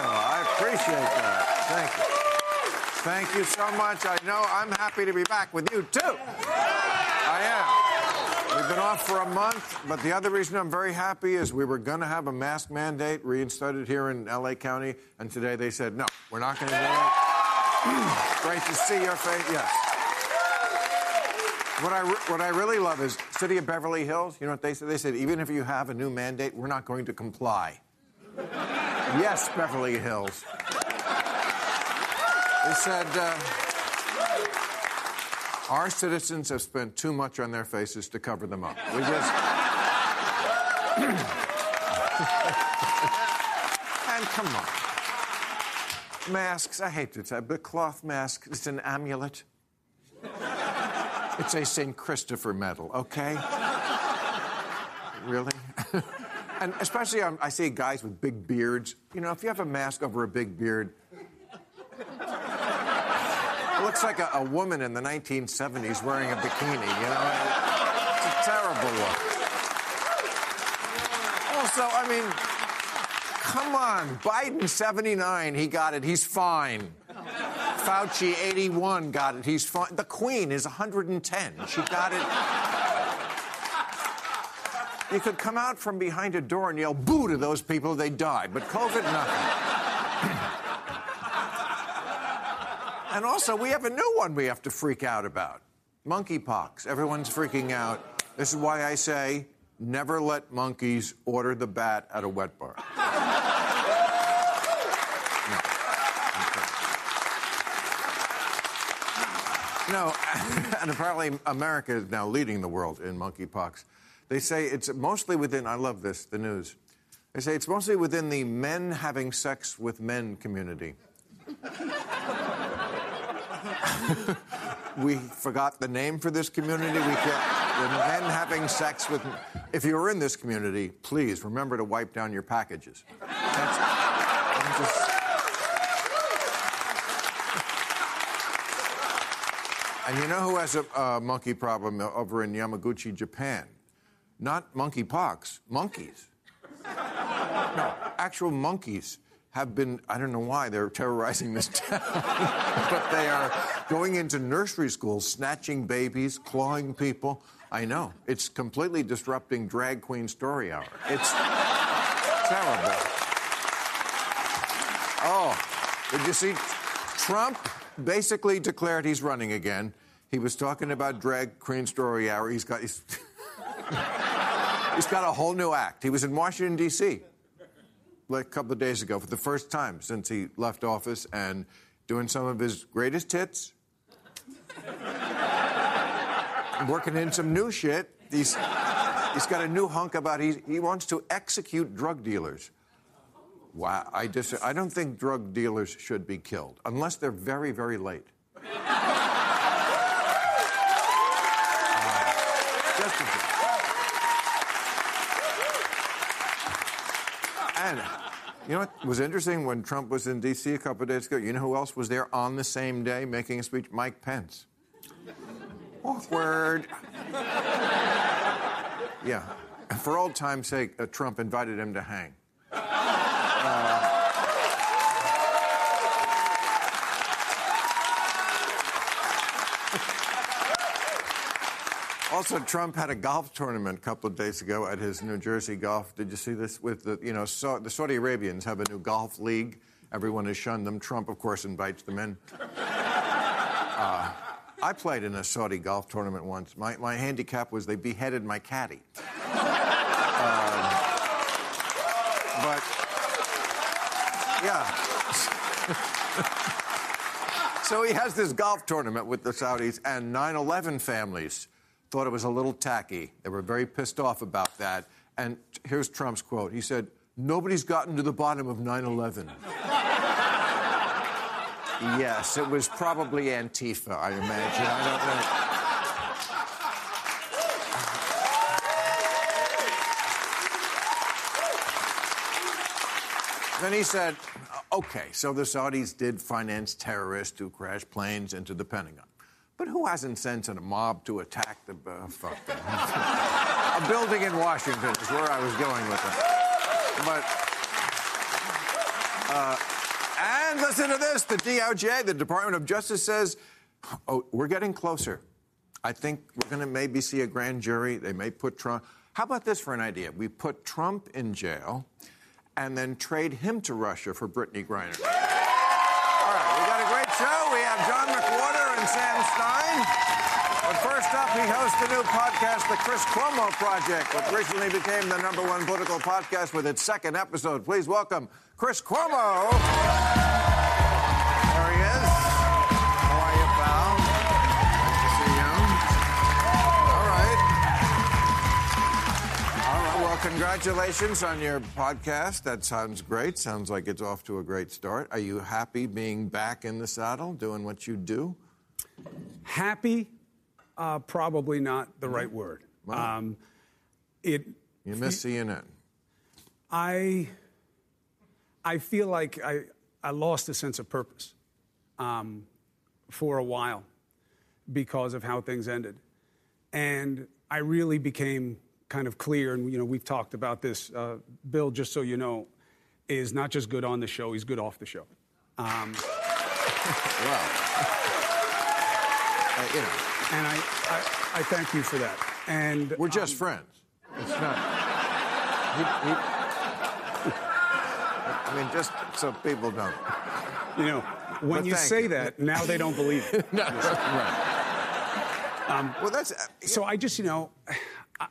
I appreciate that. Thank you. Thank you so much. I know I'm happy to be back with you, too. I am. We've been off for a month, but the other reason I'm very happy is we were going to have a mask mandate reinstated here in LA County, and today they said, no, we're not going to do it. Great to see your face. Yes. What I, re- what I really love is City of Beverly Hills. You know what they said? They said, even if you have a new mandate, we're not going to comply. Yes, Beverly Hills. They said, uh, our citizens have spent too much on their faces to cover them up. We just. and come on. Masks, I hate to say, but cloth mask, it's an amulet. It's a St. Christopher medal, okay? really? and especially um, I see guys with big beards. You know, if you have a mask over a big beard, it looks like a, a woman in the 1970s wearing a bikini, you know? It's a terrible look. Also, I mean, come on. Biden, 79, he got it. He's fine. Fauci, 81, got it. He's fine. The Queen is 110. She got it. You could come out from behind a door and yell boo to those people, they die. But COVID, nothing. and also, we have a new one we have to freak out about monkeypox. Everyone's freaking out. This is why I say never let monkeys order the bat at a wet bar. No, and apparently America is now leading the world in monkeypox. They say it's mostly within, I love this, the news. They say it's mostly within the men having sex with men community. we forgot the name for this community. We can't, the men having sex with. If you're in this community, please remember to wipe down your packages. That's, I'm just- And you know who has a monkey problem over in Yamaguchi, Japan? Not monkeypox, monkeys. No, actual monkeys have been, I don't know why they're terrorizing this town, but they are going into nursery schools, snatching babies, clawing people. I know. It's completely disrupting drag queen story hour. It's terrible. Oh, did you see? Trump basically declared he's running again. He was talking about drag queen story hour. He's got he's, he's got a whole new act. He was in Washington D.C. like a couple of days ago for the first time since he left office and doing some of his greatest hits. Working in some new shit. He's he's got a new hunk about he he wants to execute drug dealers. Wow, I dis- I don't think drug dealers should be killed unless they're very, very late. You know what was interesting when Trump was in D.C. a couple of days ago? You know who else was there on the same day making a speech? Mike Pence. Awkward. Yeah. For old time's sake, uh, Trump invited him to hang. Uh, Also, Trump had a golf tournament a couple of days ago at his New Jersey golf. Did you see this? With the, you know, so, the Saudi Arabians have a new golf league. Everyone has shunned them. Trump, of course, invites them in. Uh, I played in a Saudi golf tournament once. My, my handicap was they beheaded my caddy. Um, but, yeah. so he has this golf tournament with the Saudis and 9 11 families thought it was a little tacky. They were very pissed off about that. And here's Trump's quote He said, Nobody's gotten to the bottom of 9 11. yes, it was probably Antifa, I imagine. I don't know. Then he said, okay, so the Saudis did finance terrorists who crashed planes into the Pentagon. But who hasn't sent in a mob to attack the uh, fuck a building in Washington is where I was going with it. But uh, and listen to this: the DOJ, the Department of Justice, says, "Oh, we're getting closer. I think we're going to maybe see a grand jury. They may put Trump. How about this for an idea? We put Trump in jail." And then trade him to Russia for Brittney Griner. All right, we got a great show. We have John McWhorter and Sam Stein. But first up, he hosts the new podcast, The Chris Cuomo Project, which recently became the number one political podcast with its second episode. Please welcome Chris Cuomo. There he is. How are you, pal? Nice to see you. All right. All right. Well, congratulations on your podcast. That sounds great. Sounds like it's off to a great start. Are you happy being back in the saddle, doing what you do? Happy, uh, probably not the right Mm-hmm. word. Um, it. You miss CNN. I. I feel like I, I lost a sense of purpose um, for a while because of how things ended, and I really became kind of clear. And you know, we've talked about this. Uh, Bill, just so you know, is not just good on the show; he's good off the show. Um, Well, uh, you know, and I, I, I thank you for that. And we're just friends. It's not. he- he- I mean, just so people don't. You know, when But you say you. that, now they don't believe it. Well, that's. uh, So I just, you know, I,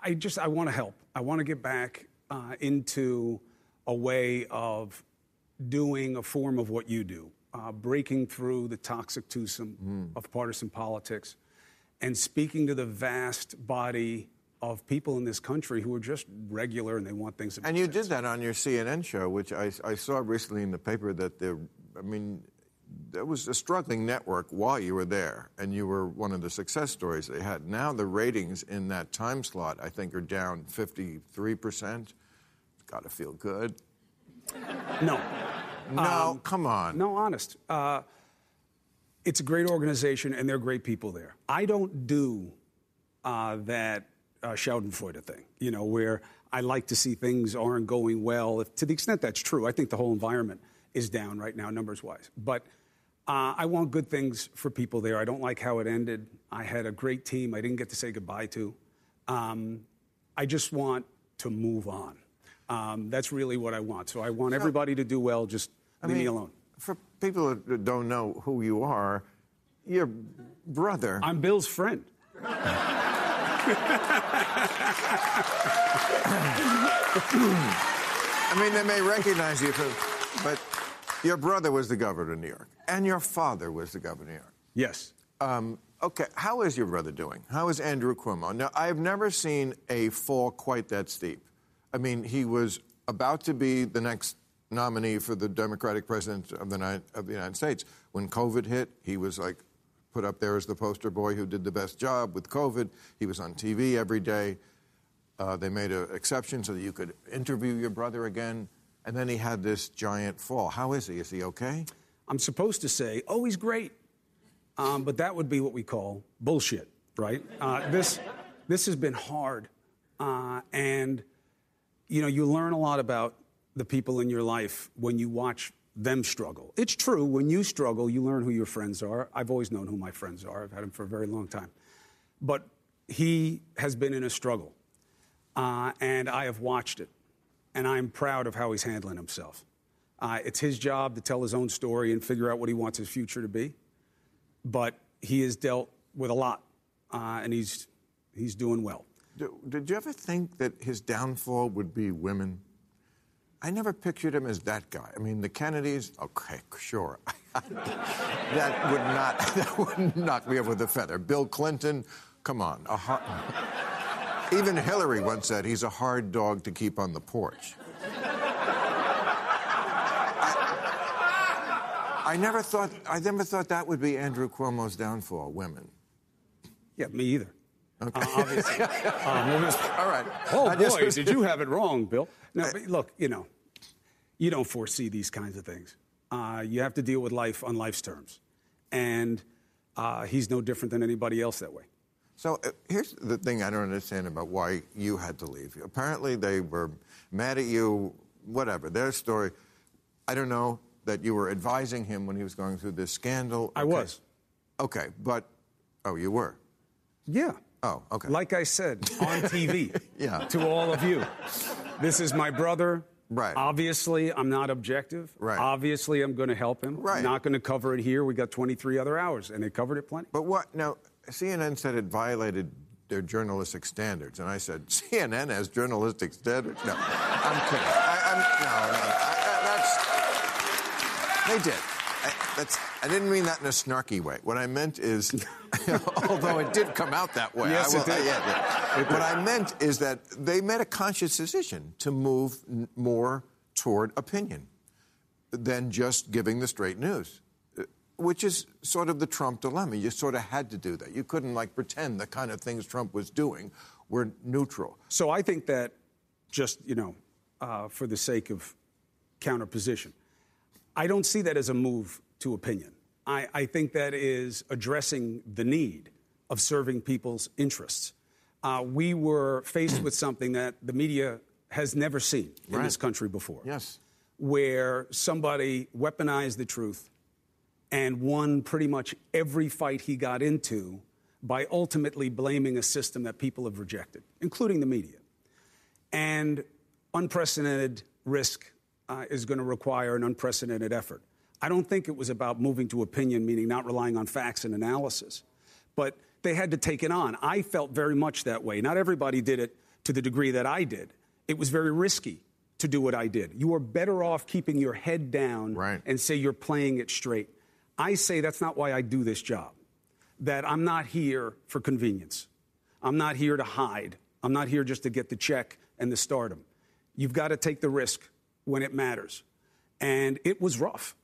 I just, I want to help. I want to get back uh, into a way of doing a form of what you do, uh, breaking through the toxic twosome Hmm. of partisan politics and speaking to the vast body of people in this country who are just regular and they want things to And you sense. did that on your CNN show, which I, I saw recently in the paper that there, I mean, there was a struggling network while you were there, and you were one of the success stories they had. Now the ratings in that time slot, I think, are down 53%. Got to feel good. No. No, come on. Um, No, honest. Uh, it's a great organization, and they're great people there. I don't do uh, that uh, Schadenfreude thing, you know, where I like to see things aren't going well. If, to the extent that's true, I think the whole environment is down right now, numbers wise. But uh, I want good things for people there. I don't like how it ended. I had a great team I didn't get to say goodbye to. Um, I just want to move on. Um, that's really what I want. So I want everybody to do well. Just I leave me alone. For people that don't know who you are, your brother. I'm Bill's friend. I mean, they may recognize you, for, but your brother was the governor of New York, and your father was the governor of New York. Yes. Um, okay, how is your brother doing? How is Andrew Cuomo? Now, I've never seen a fall quite that steep. I mean, he was about to be the next nominee for the Democratic president of the, of the United States. When COVID hit, he was like put up there as the poster boy who did the best job with COVID. He was on TV every day. Uh, they made an exception so that you could interview your brother again. And then he had this giant fall. How is he? Is he okay? I'm supposed to say, oh, he's great. Um, but that would be what we call bullshit, right? Uh, this, this has been hard. Uh, and, you know, you learn a lot about the people in your life when you watch them struggle. It's true, when you struggle, you learn who your friends are. I've always known who my friends are, I've had them for a very long time. But he has been in a struggle, uh, and I have watched it, and I'm proud of how he's handling himself. Uh, it's his job to tell his own story and figure out what he wants his future to be. But he has dealt with a lot, uh, and he's, he's doing well. Did you ever think that his downfall would be women? I never pictured him as that guy. I mean, the Kennedys, okay, sure. that would not that would knock me over the feather. Bill Clinton, come on. Hard, even Hillary once said he's a hard dog to keep on the porch. I, never thought I never thought that would be Andrew Cuomo's downfall. Women. Yeah, me either. Okay. Uh, obviously. um, All right. Oh I boy, just did you have it wrong, Bill? No, but look, you know, you don't foresee these kinds of things. Uh, you have to deal with life on life's terms, and uh, he's no different than anybody else that way. So uh, here's the thing I don't understand about why you had to leave. Apparently they were mad at you, whatever, their story. I don't know that you were advising him when he was going through this scandal. I Okay. was. Okay, but, oh, you were? Yeah. Oh, okay. Like I said on TV Yeah. to all of you, this is my brother. Right. Obviously, I'm not objective. Right. Obviously, I'm going to help him. Right. I'm not going to cover it here. We got 23 other hours, and they covered it plenty. But what, now, CNN said it violated their journalistic standards, and I said, CNN has journalistic standards? No, I'm kidding. I, I'm, no, no, I, I, that's, they did. I, that's, I didn't mean that in a snarky way. What I meant is, although it did come out that way. Yes, I it did. yeah, yeah. What I meant is that they made a conscious decision to move n- more toward opinion than just giving the straight news, uh, which is sort of the Trump dilemma. You sort of had to do that. You couldn't like pretend the kind of things Trump was doing were neutral. So I think that just, you know, uh, for the sake of counterposition, I don't see that as a move to opinion. I, I think that is addressing the need of serving people's interests. Uh, we were faced with something that the media has never seen in Right. this country before. Yes. Where somebody weaponized the truth and won pretty much every fight he got into by ultimately blaming a system that people have rejected, including the media. And unprecedented risk uh, is going to require an unprecedented effort. I don't think it was about moving to opinion, meaning not relying on facts and analysis, but they had to take it on. I felt very much that way. Not everybody did it to the degree that I did. It was very risky to do what I did. You are better off keeping your head down Right. and say you're playing it straight. I say that's not why I do this job. That I'm not here for convenience. I'm not here to hide. I'm not here just to get the check and the stardom. You've got to take the risk when it matters. And it was rough.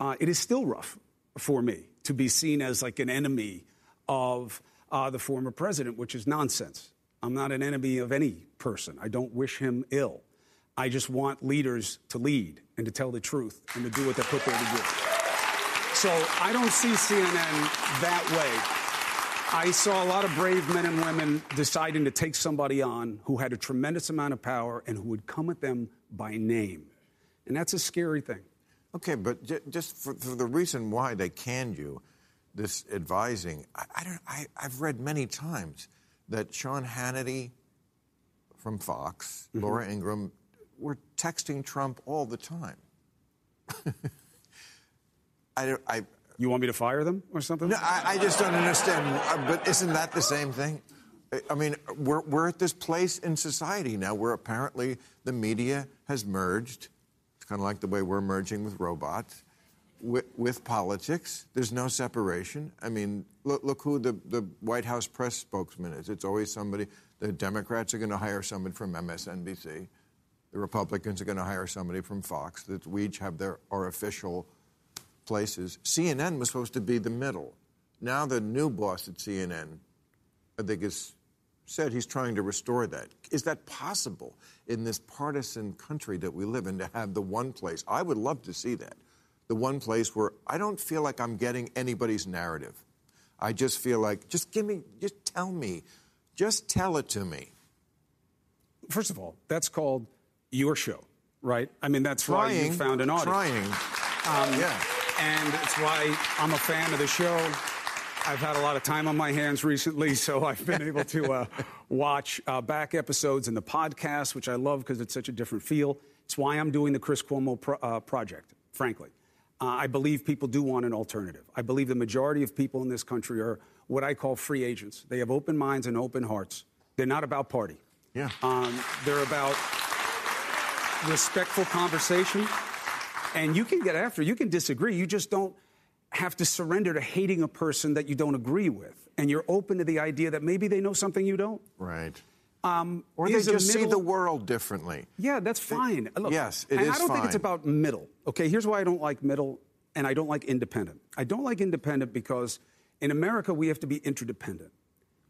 Uh, it is still rough for me to be seen as like an enemy of uh, the former president, which is nonsense. I'm not an enemy of any person. I don't wish him ill. I just want leaders to lead and to tell the truth and to do what they're put there to do. So I don't see CNN that way. I saw a lot of brave men and women deciding to take somebody on who had a tremendous amount of power and who would come at them by name. And that's a scary thing. Okay, but j- just for, for the reason why they canned you, this advising, I, I don't, I, I've read many times that Sean Hannity from Fox, Laura Ingraham, were texting Trump all the time. I, don't- I, You want me to fire them or something? no, I, I just don't understand. uh, But isn't that the same thing? I- I mean, we're, we're at this place in society now where apparently the media has merged. Kind of like the way we're merging with robots, with, with politics. There's no separation. I mean, look, look who the, the White House press spokesman is. It's always somebody. The Democrats are going to hire somebody from MSNBC. The Republicans are going to hire somebody from Fox. That we each have their our official places. CNN was supposed to be the middle. Now the new boss at CNN, I think is said he's trying to restore that. Is that possible in this partisan country that we live in to have the one place? I would love to see that. The one place where I don't feel like I'm getting anybody's narrative. I just feel like, just give me, just tell me, just tell it to me. First of all, that's called your show, right? I mean, that's trying, why you found an audience. Trying. Um, yeah. And it's why I'm a fan of the show. I've had a lot of time on my hands recently, so I've been able to uh, watch uh, back episodes in the podcast, which I love because it's such a different feel. It's why I'm doing the Chris Cuomo pro- uh, project, frankly. Uh, I believe people do want an alternative. I believe the majority of people in this country are what I call free agents. They have open minds and open hearts. They're not about party. Yeah. Um, they're about respectful conversation. And you can get after, you can disagree. You just don't have to surrender to hating a person that you don't agree with. And you're open to the idea that maybe they know something you don't. Right. Um, or they just middle, see the world differently. Yeah, that's fine. Look, yes, it and is I don't fine. think it's about middle. Okay, here's why I don't like middle, and I don't like independent. I don't like independent because in America we have to be interdependent.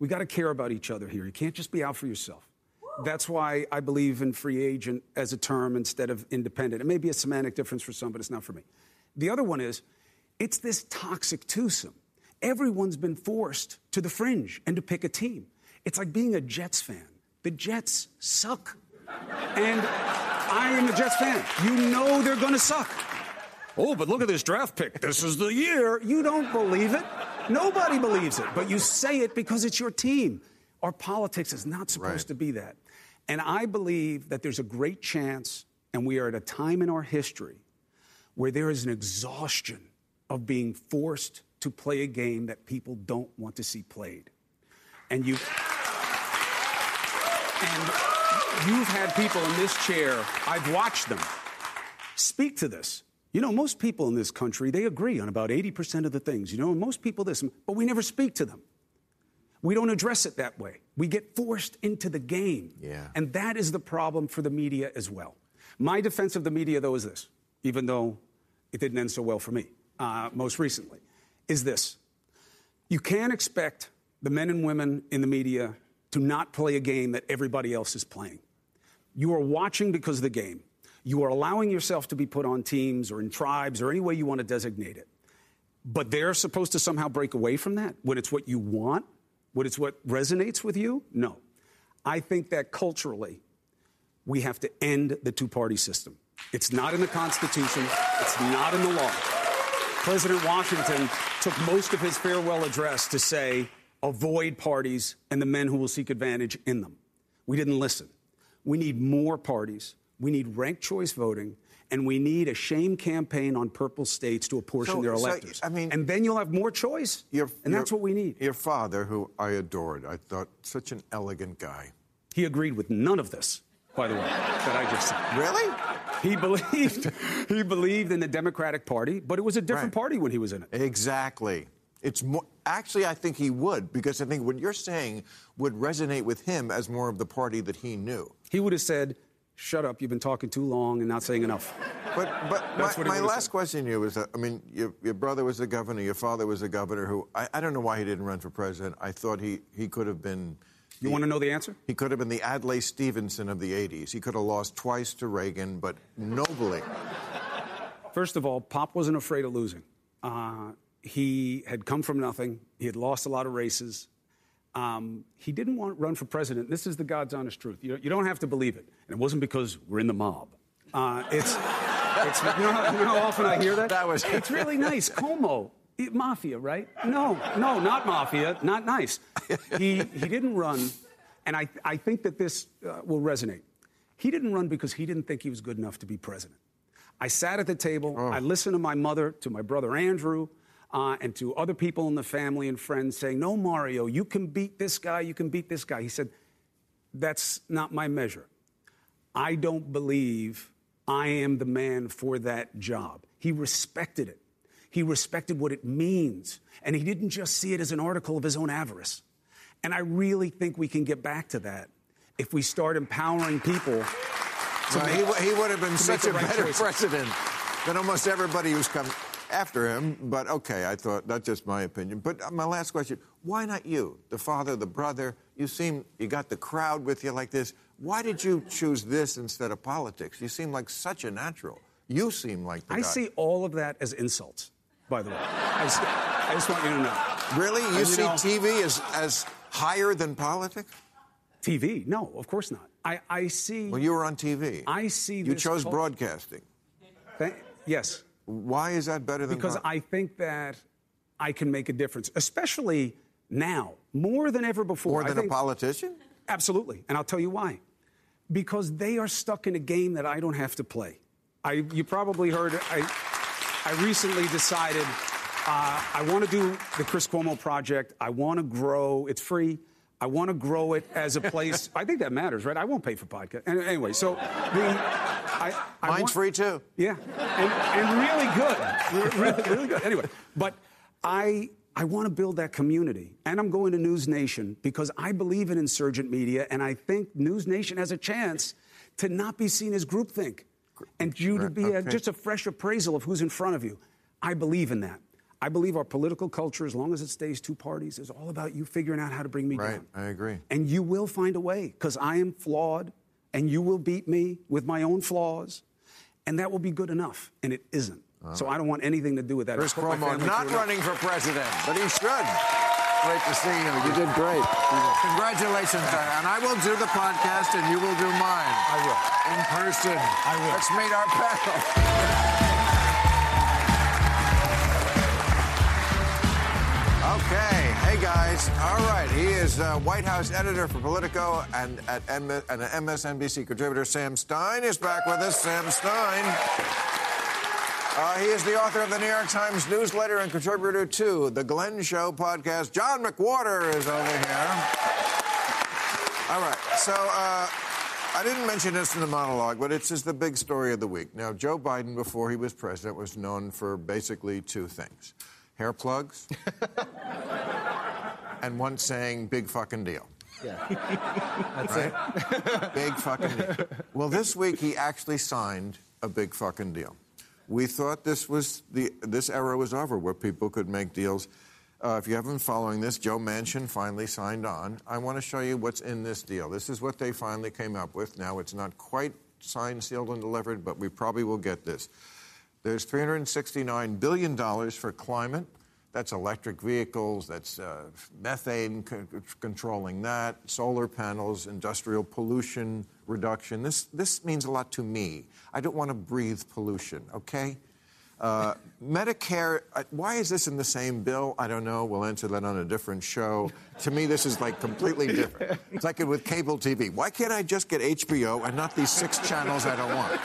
We got to care about each other here. You can't just be out for yourself. That's why I believe in free agent as a term instead of independent. It may be a semantic difference for some, but it's not for me. The other one is it's this toxic twosome. Everyone's been forced to the fringe and to pick a team. It's like being a Jets fan. The Jets suck. And I am a Jets fan. You know they're going to suck. Oh, but look at this draft pick. This is the year. You don't believe it. Nobody believes it, but you say it because it's your team. Our politics is not supposed right. to be that. And I believe that there's a great chance, and we are at a time in our history where there is an exhaustion of being forced to play a game that people don't want to see played. And you and you've had people in this chair, I've watched them speak to this. You know, most people in this country, they agree on about 80% of the things, you know, most people this, but we never speak to them. We don't address it that way. We get forced into the game. Yeah. And that is the problem for the media as well. My defense of the media, though, is this, even though it didn't end so well for me Uh, most recently, is this. You can't expect the men and women in the media to not play a game that everybody else is playing. You are watching because of the game. You are allowing yourself to be put on teams or in tribes or any way you want to designate it. But they're supposed to somehow break away from that when it's what you want, when it's what resonates with you? No. I think that culturally, we have to end the two party system. It's not in the Constitution, it's not in the law. President Washington took most of his farewell address to say, avoid parties and the men who will seek advantage in them. We didn't listen. We need more parties. We need ranked choice voting. And we need a shame campaign on purple states to apportion so, their electors. So, I mean, and then you'll have more choice. Your, and that's what we need. Your father, who I adored, I thought such an elegant guy. He agreed with none of this, by the way, that I just said. Really? He believed he believed in the Democratic Party, but it was a different right. party when he was in it. Exactly. It's more, actually, I think he would, because I think what you're saying would resonate with him as more of the party that he knew. He would have said, Shut up, you've been talking too long and not saying enough. But, but my, my last said. question to you was uh, I mean, your, your, brother was the governor, your father was the governor who, I, I don't know why he didn't run for president. I thought he, he could have been. You the, want to know the answer? He could have been the Adlai Stevenson of the 80s. He could have lost twice to Reagan, but nobly. First of all, Pop wasn't afraid of losing. Uh, he had come from nothing. He had lost a lot of races. Um, he didn't want to run for president. This is the God's honest truth. You, you don't have to believe it. And it wasn't because we're in the mob. Uh, it's, it's you, know how, you know how often I hear that? That was. It's really nice. Cuomo, mafia, right? No, no, not mafia. Not nice. He he didn't run, and I I think that this uh, will resonate. He didn't run because he didn't think he was good enough to be president. I sat at the table. Oh. I listened to my mother, to my brother Andrew, uh, and to other people in the family and friends saying, No, Mario, you can beat this guy, you can beat this guy. He said, That's not my measure. I don't believe I am the man for that job. He respected it. He respected what it means. And he didn't just see it as an article of his own avarice. And I really think we can get back to that if we start empowering people. He, he, would have been such a right better choices. president than almost everybody who's come after him, but okay, I thought that's just my opinion. But uh, my last question why not you? The father, the brother, You seem you got the crowd with you like this. Why did you choose this instead of politics? You seem like such a natural. You seem like the I guy. see all of that as insults, by the way. I, see, I just want you to know. Really? You And, see know, TV as as higher than politics? TV? No, of course not. I, I see. Well, you were on TV. I see You chose broadcasting. Th- yes, Why is that better than because I think that I can make a difference, especially now, more than ever before. more than a politician? Absolutely. And I'll tell you why. Because they are stuck in a game that I don't have to play. I, you probably heard, I, I recently decided uh, I want to do the Chris Cuomo project. I want to grow, it's free. I want to grow it as a place. I think that matters, right? I won't pay for podcast. And Anyway, so the. I, I Mine's want- free too. yeah, and, and really good, really, really good. Anyway, but I I want to build that community, and I'm going to NewsNation because I believe in insurgent media, and I think NewsNation has a chance to not be seen as groupthink, and you to be a, just a fresh appraisal of who's in front of you. I believe in that. I believe our political culture, as long as it stays two parties, is all about you figuring out how to bring me Right, down. I agree. And you will find a way because I am flawed and you will beat me with my own flaws. And that will be good enough. And it isn't. So I don't want anything to do with that. Chris Cuomo not running for president, but he should. Great to see you. You did great. Congratulations. And I will do the podcast, and you will do mine. I will. In person. I will. Let's meet our panel. Okay. Hey, guys. All right. He is uh, White House editor for Politico and at M- and an MSNBC contributor. Sam Stein is back with us. Sam Stein. Uh, he is the author of the New York Times newsletter and contributor to the Glenn Show podcast. John McWhorter is over here. All right. So uh, I didn't mention this in the monologue, but it's just the big story of the week. Now, Joe Biden, before he was president, was known for basically two things hair plugs and once saying, big fucking deal. Yeah. That's it. Big fucking deal. Well, this week he actually signed a big fucking deal. We thought this was the this era was over where people could make deals. Uh, if you haven't been following this, Joe Manchin finally signed on. I want to show you what's in this deal. This is what they finally came up with. Now it's not quite signed, sealed, and delivered, but we probably will get this. There's $369 billion for climate. That's electric vehicles, that's uh, methane c- controlling that, solar panels, industrial pollution reduction. This, this means a lot to me. I don't want to breathe pollution, okay? Uh, Medicare, uh, why is this in the same bill? I don't know. We'll answer that on a different show. to me, this is like completely different. It's like with cable TV. Why can't I just get HBO and not these six channels I don't want?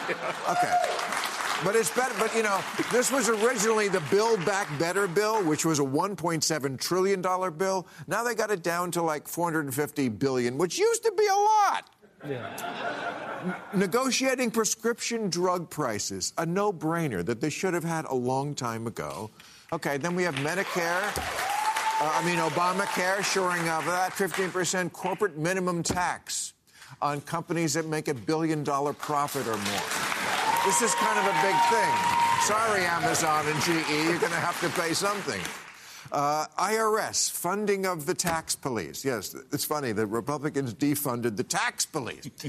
Okay. But it's better. But you know, this was originally the Build Back Better bill, which was a 1.7 trillion dollar bill. Now they got it down to like 450 billion, which used to be a lot. Yeah. Negotiating prescription drug prices, a no-brainer that they should have had a long time ago. Okay, then we have Medicare. Uh, I mean, Obamacare, shoring up that 15% corporate minimum tax on companies that make a billion dollar profit or more. This is kind of a big thing. Sorry, Amazon and GE, you're going to have to pay something. Uh, IRS, funding of the tax police. Yes, it's funny. The Republicans defunded the tax police.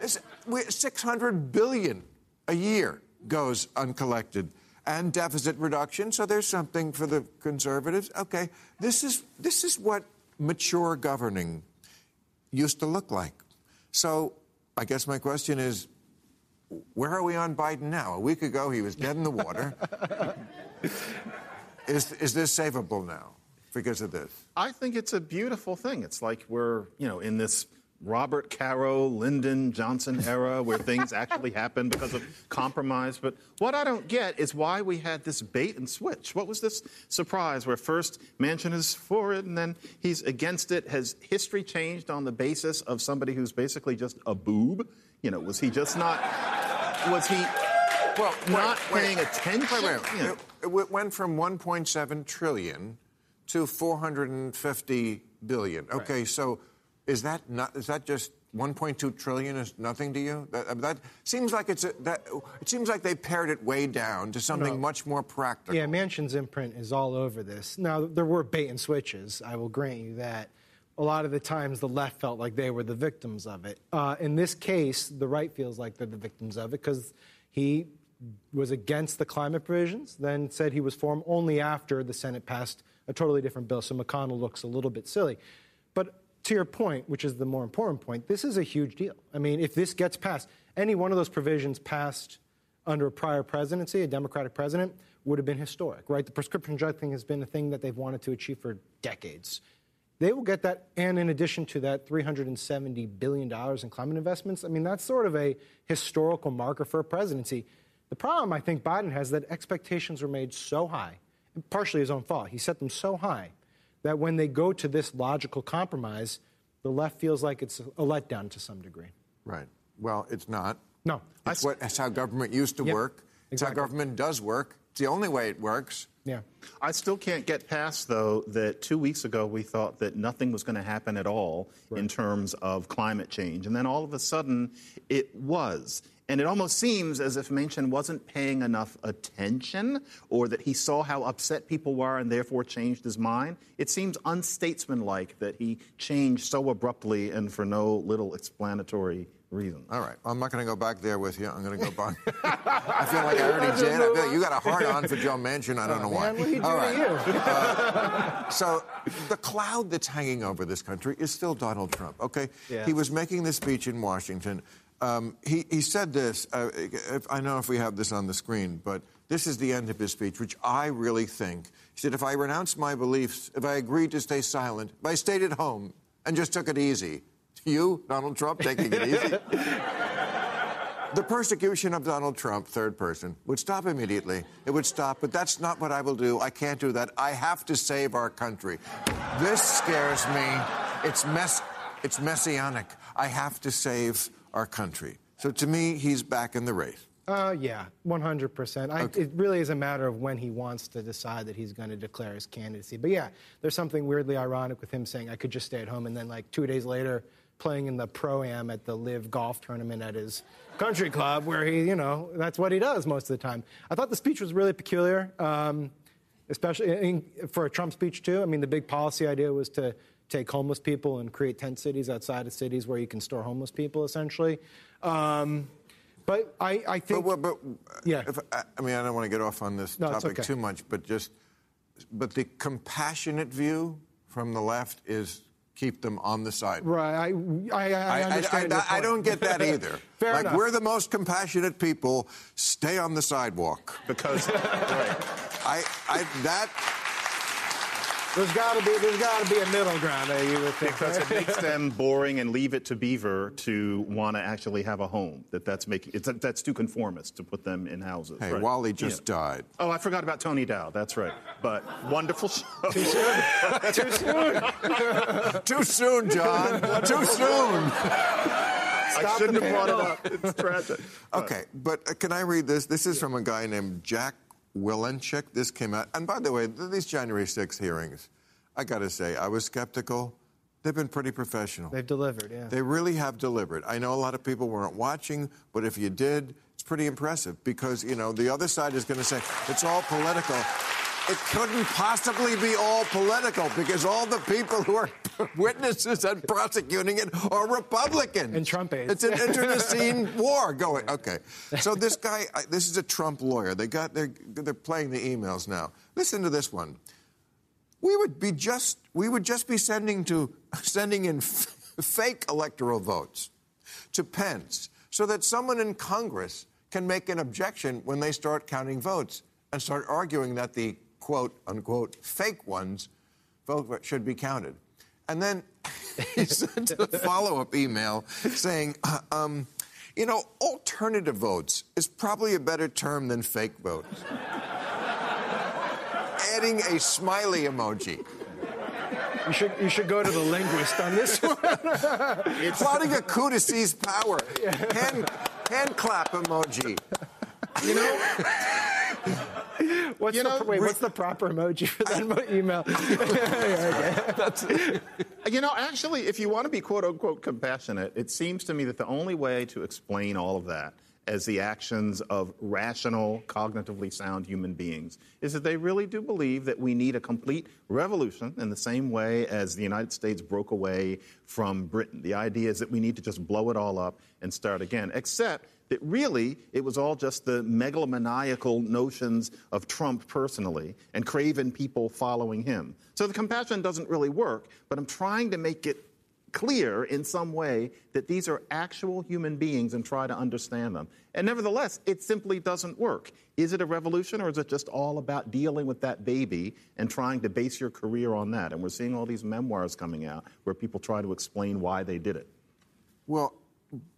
This, we, 600 billion a year goes uncollected and deficit reduction. So there's something for the conservatives. Okay, this is this is what mature governing used to look like. So I guess my question is, where are we on Biden now? A week ago he was dead in the water. is is this savable now because of this? I think it's a beautiful thing. It's like we're, you know, in this Robert Caro, Lyndon Johnson era where things actually happen because of compromise. But what I don't get is why we had this bait and switch. What was this surprise where first Manchin is for it and then he's against it? Has history changed on the basis of somebody who's basically just a boob? You know, was he just not, was he Well, not wait, wait. paying attention? Wait, wait. You. It, it went from 1.7 trillion to 450 billion. Okay, so is that not? Is that just 1.2 trillion? Is nothing to you? That, that seems like it's a, that. It seems like they pared it way down to something No. much more practical. Yeah, Manchin's imprint is all over this. Now, there were bait and switches, I will grant you that. A lot of the times the left felt like they were the victims of it. Uh, in this case, the right feels like they're the victims of it because he was against the climate provisions, then said he was for them only after the Senate passed a totally different bill. So McConnell looks a little bit silly. But to your point, which is the more important point, this is a huge deal. I mean, if this gets passed, any one of those provisions passed under a prior presidency, a Democratic president, would have been historic, right? The prescription drug thing has been a thing that they've wanted to achieve for decades. They will get that, and in addition to that, $370 billion in climate investments. I mean, that's sort of a historical marker for a presidency. The problem I think Biden has is that expectations were made so high, and partially his own fault. He set them so high that when they go to this logical compromise, the left feels like it's a letdown to some degree. Right. Well, it's not. No. It's, what, it's how government used to Yep, work. It's how government does work. It's the only way it works. Yeah. I still can't get past, though, that two weeks ago we thought that nothing was going to happen at all in terms of climate change. And then all of a sudden it was. And it almost seems as if Manchin wasn't paying enough attention or that he saw how upset people were and therefore changed his mind. It seems unstatesmanlike that he changed so abruptly and for no little explanatory reason. All right. I'm not going to go back there with you. I'm going to go back. I feel like I already did. I feel like you got a hard on for Joe Manchin. I don't know why. Man, what do All right. you? So the cloud that's hanging over this country is still Donald Trump. Okay, Yeah. he was making this speech in Washington. Um, he, he said this. Uh, if, I know if we have this on the screen, but this is the end of his speech, which I really think. He said, "If I renounce my beliefs, if I agreed to stay silent, if I stayed at home and just took it easy, you, Donald Trump, taking it easy." The persecution of Donald Trump, third person, would stop immediately. It would stop, but that's not what I will do. I can't do that. I have to save our country. This scares me. It's mess. It's messianic. I have to save our country. So to me, he's back in the race. Uh, yeah, 100%. I, Okay. It really is a matter of when he wants to decide that he's going to declare his candidacy. But yeah, there's something weirdly ironic with him saying, I could just stay at home, and then like two days later, playing in the pro am at the live golf tournament at his country club, where he, you know, that's what he does most of the time. I thought the speech was really peculiar, um, especially in, for a Trump speech, too. I mean, the big policy idea was to take homeless people and create tent cities outside of cities where you can store homeless people, essentially. Um, but I, I think. but, but Yeah. if, I, I mean, I don't want to get off on this No, topic okay. too much, but just, but the compassionate view from the left is keep them on the side. Right, I, I, I, I, understand. your I, I point. don't get that either. Fair like enough. we're the most compassionate people. Stay on the sidewalk. Because, right. I, I that There's got to be, there's got to be a middle ground there. You would think. because it makes them boring and leave it to Beaver to want to actually have a home. That that's making it's, that's too conformist to put them in houses. hey, right? Wally just Yeah. died. Oh, I forgot about Tony Dow. That's right. But wonderful show. Too soon. Too soon, too soon, John. Too soon. I shouldn't have brought it up. It's tragic. Okay, but uh, can I read this? This is from a guy named Jack Wilenchik. This came out. And by the way, th- these January 6 hearings, I got to say, I was skeptical. They've been pretty professional. They've delivered. Yeah. They really have delivered. I know a lot of people weren't watching, but if you did, it's pretty impressive because, you know, the other side is going to say it's all political. It couldn't possibly be all political because all the people who are witnesses and prosecuting it are Republicans. And Trump aides. It's an internecine war going. Okay. So this guy, this is a Trump lawyer. They got, they're, they're playing the emails now. Listen to this one we would be just we would just be sending to sending in f- fake electoral votes to Pence so that someone in Congress can make an objection when they start counting votes and start arguing that the quote unquote fake ones vote should be counted. And then he sent a follow-up email saying, uh, um, you know, alternative votes is probably a better term than fake votes adding a smiley emoji. You should, you should go to the linguist on this one. Plotting a coup to seize power. Hand, hand clap emoji. You know, What's You the, wait, re- what's the proper emoji for that mo- email? You know, actually, if you want to be quote unquote compassionate, it seems to me that the only way to explain all of that as the actions of rational, cognitively sound human beings is that they really do believe that we need a complete revolution in the same way as the United States broke away from Britain. The idea is that we need to just blow it all up and start again, except that really it was all just the megalomaniacal notions of Trump personally and craven people following him. So the compassion doesn't really work, but I'm trying to make it clear in some way that these are actual human beings and try to understand them. And nevertheless, it simply doesn't work. Is it a revolution or is it just all about dealing with that baby and trying to base your career on that? And we're seeing all these memoirs coming out where people try to explain why they did it. Well,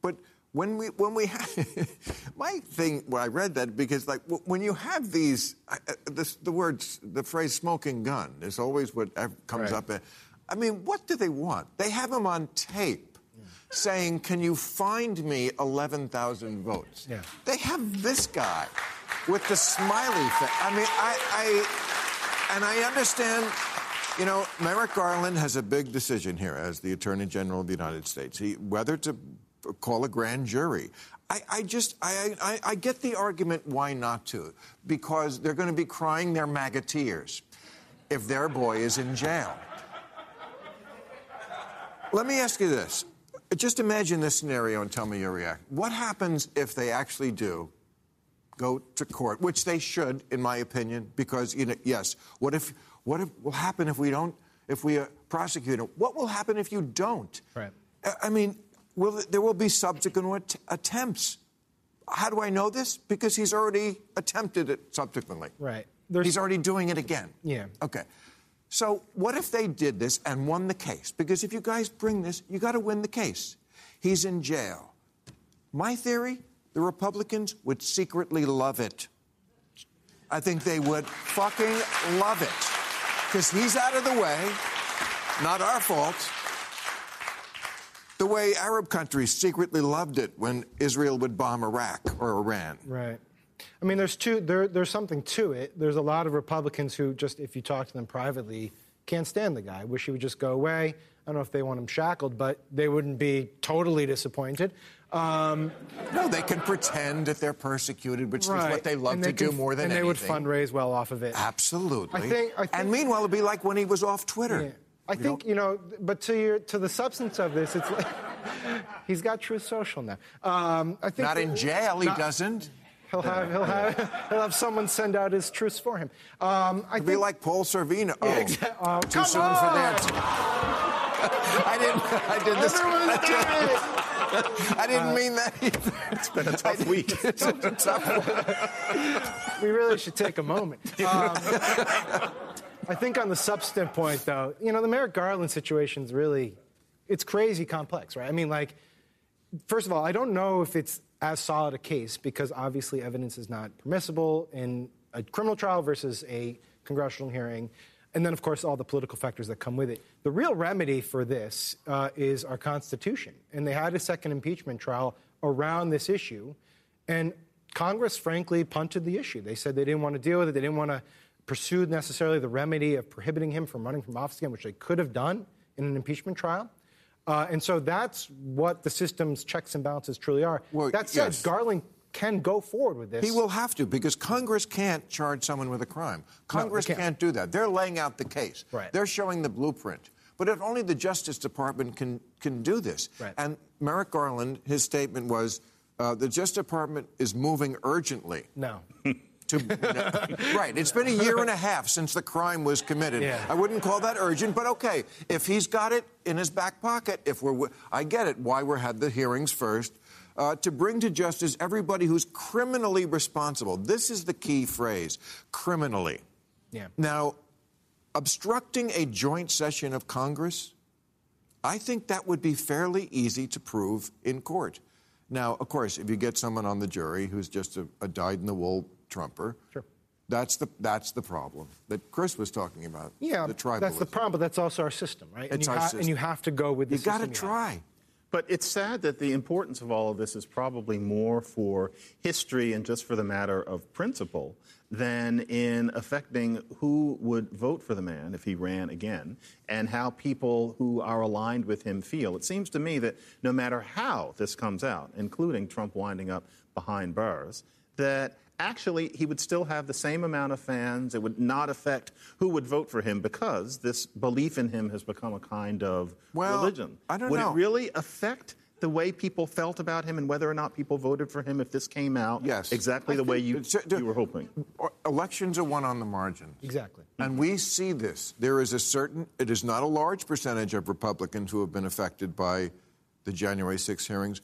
but when we when we have my thing, well, I read that because like w- when you have these, uh, this, the words, the phrase "smoking gun" is always what comes Right. up. I mean, what do they want? They have him on tape saying, "Can you find me 11,000 votes?" Yeah. They have this guy with the smiley face. I mean, I, I and I understand. You know, Merrick Garland has a big decision here as the Attorney General of the United States. He, whether to call a grand jury. I, I just, I, I, I get the argument why not to, because they're going to be crying their MAGA tears if their boy is in jail. Let me ask you this. Just imagine this scenario and tell me your reaction. What happens if they actually do go to court, which they should, in my opinion, because you know, yes. What if? What if, will happen if we don't? If we uh, prosecute him? What will happen if you don't? Right. I mean, will there will be subsequent att- attempts? How do I know this? Because he's already attempted it subsequently. Right. There's- He's already doing it again. Yeah. Okay. So what if they did this and won the case? Because if you guys bring this, you got to win the case. He's in jail. My theory: the Republicans would secretly love it. I think they would fucking love it because he's out of the way. Not our fault. The way Arab countries secretly loved it when Israel would bomb Iraq or Iran. Right. I mean, there's two. There, there's something to it. There's a lot of Republicans who just, if you talk to them privately, can't stand the guy. Wish he would just go away. I don't know if they want him shackled, but they wouldn't be totally disappointed. Um, No, they can pretend that they're persecuted, which is what they love And to they do more than anything. and they would fundraise well off of it. Absolutely. I think- I think- and meanwhile, it'd be like when he was off Twitter. Yeah. I think you know, but to your to the substance of this, it's like he's got Truth Social now. Um, I think Not in jail, he Not- doesn't. He'll have he'll have he'll have someone send out his truths for him. Um, I be think like Paul Sorvino. Oh, exa- oh, too come soon on! for that. I didn't. I did this. Everyone's I, got it. did, I didn't mean that either. It's been a tough week. It's a tough one. We really should take a moment. Um, I think on the substantive point, though, you know, the Merrick Garland situation is really, it's crazy complex, right? I mean, like, first of all, I don't know if it's as solid a case because obviously evidence is not permissible in a criminal trial versus a congressional hearing. And then, of course, all the political factors that come with it. The real remedy for this uh, is our Constitution. And they had a second impeachment trial around this issue. And Congress, frankly, punted the issue. They said they didn't want to deal with it. They didn't want to pursue necessarily the remedy of prohibiting him from running from office again, which they could have done in an impeachment trial. Uh, and so that's what the system's checks and balances truly are. Well, that said, yes. Garland can go forward with this. He will have to because Congress can't charge someone with a crime. Congress can't. can't. do that. They're laying out the case. Right. They're showing the blueprint. But if only the Justice Department can can do this. Right. And Merrick Garland, his statement was, uh, the Justice Department is moving urgently. No. To, right. It's been a year and a half since the crime was committed. Yeah. I wouldn't call that urgent, but okay. If he's got it in his back pocket, if we're, I get it. Why we're had the hearings first. Uh, to bring to justice everybody who's criminally responsible. This is the key phrase criminally. Yeah. Now, obstructing a joint session of Congress, I think that would be fairly easy to prove in court. Now, of course, if you get someone on the jury who's just a, a dyed-in-the-wool Trumper, Sure. that's the that's the problem that Chris was talking about. Yeah, the tribalism. that's the problem, but that's also our system, right? And It's you our ha- system. And you have to go with the You got to system you have. try. But it's sad that the importance of all of this is probably more for history and just for the matter of principle than in affecting who would vote for the man if he ran again and how people who are aligned with him feel. It seems to me that no matter how this comes out, including Trump winding up behind bars, that actually he would still have the same amount of fans. It would not affect who would vote for him because this belief in him has become a kind of Well, religion. I don't would know. it really affect the way people felt about him and whether or not people voted for him if this came out Yes. exactly I the way think you, it's- you were hoping? Elections are won on the margins. Exactly. And we see this. There is a certain, it is not a large percentage of Republicans who have been affected by the January 6 hearings,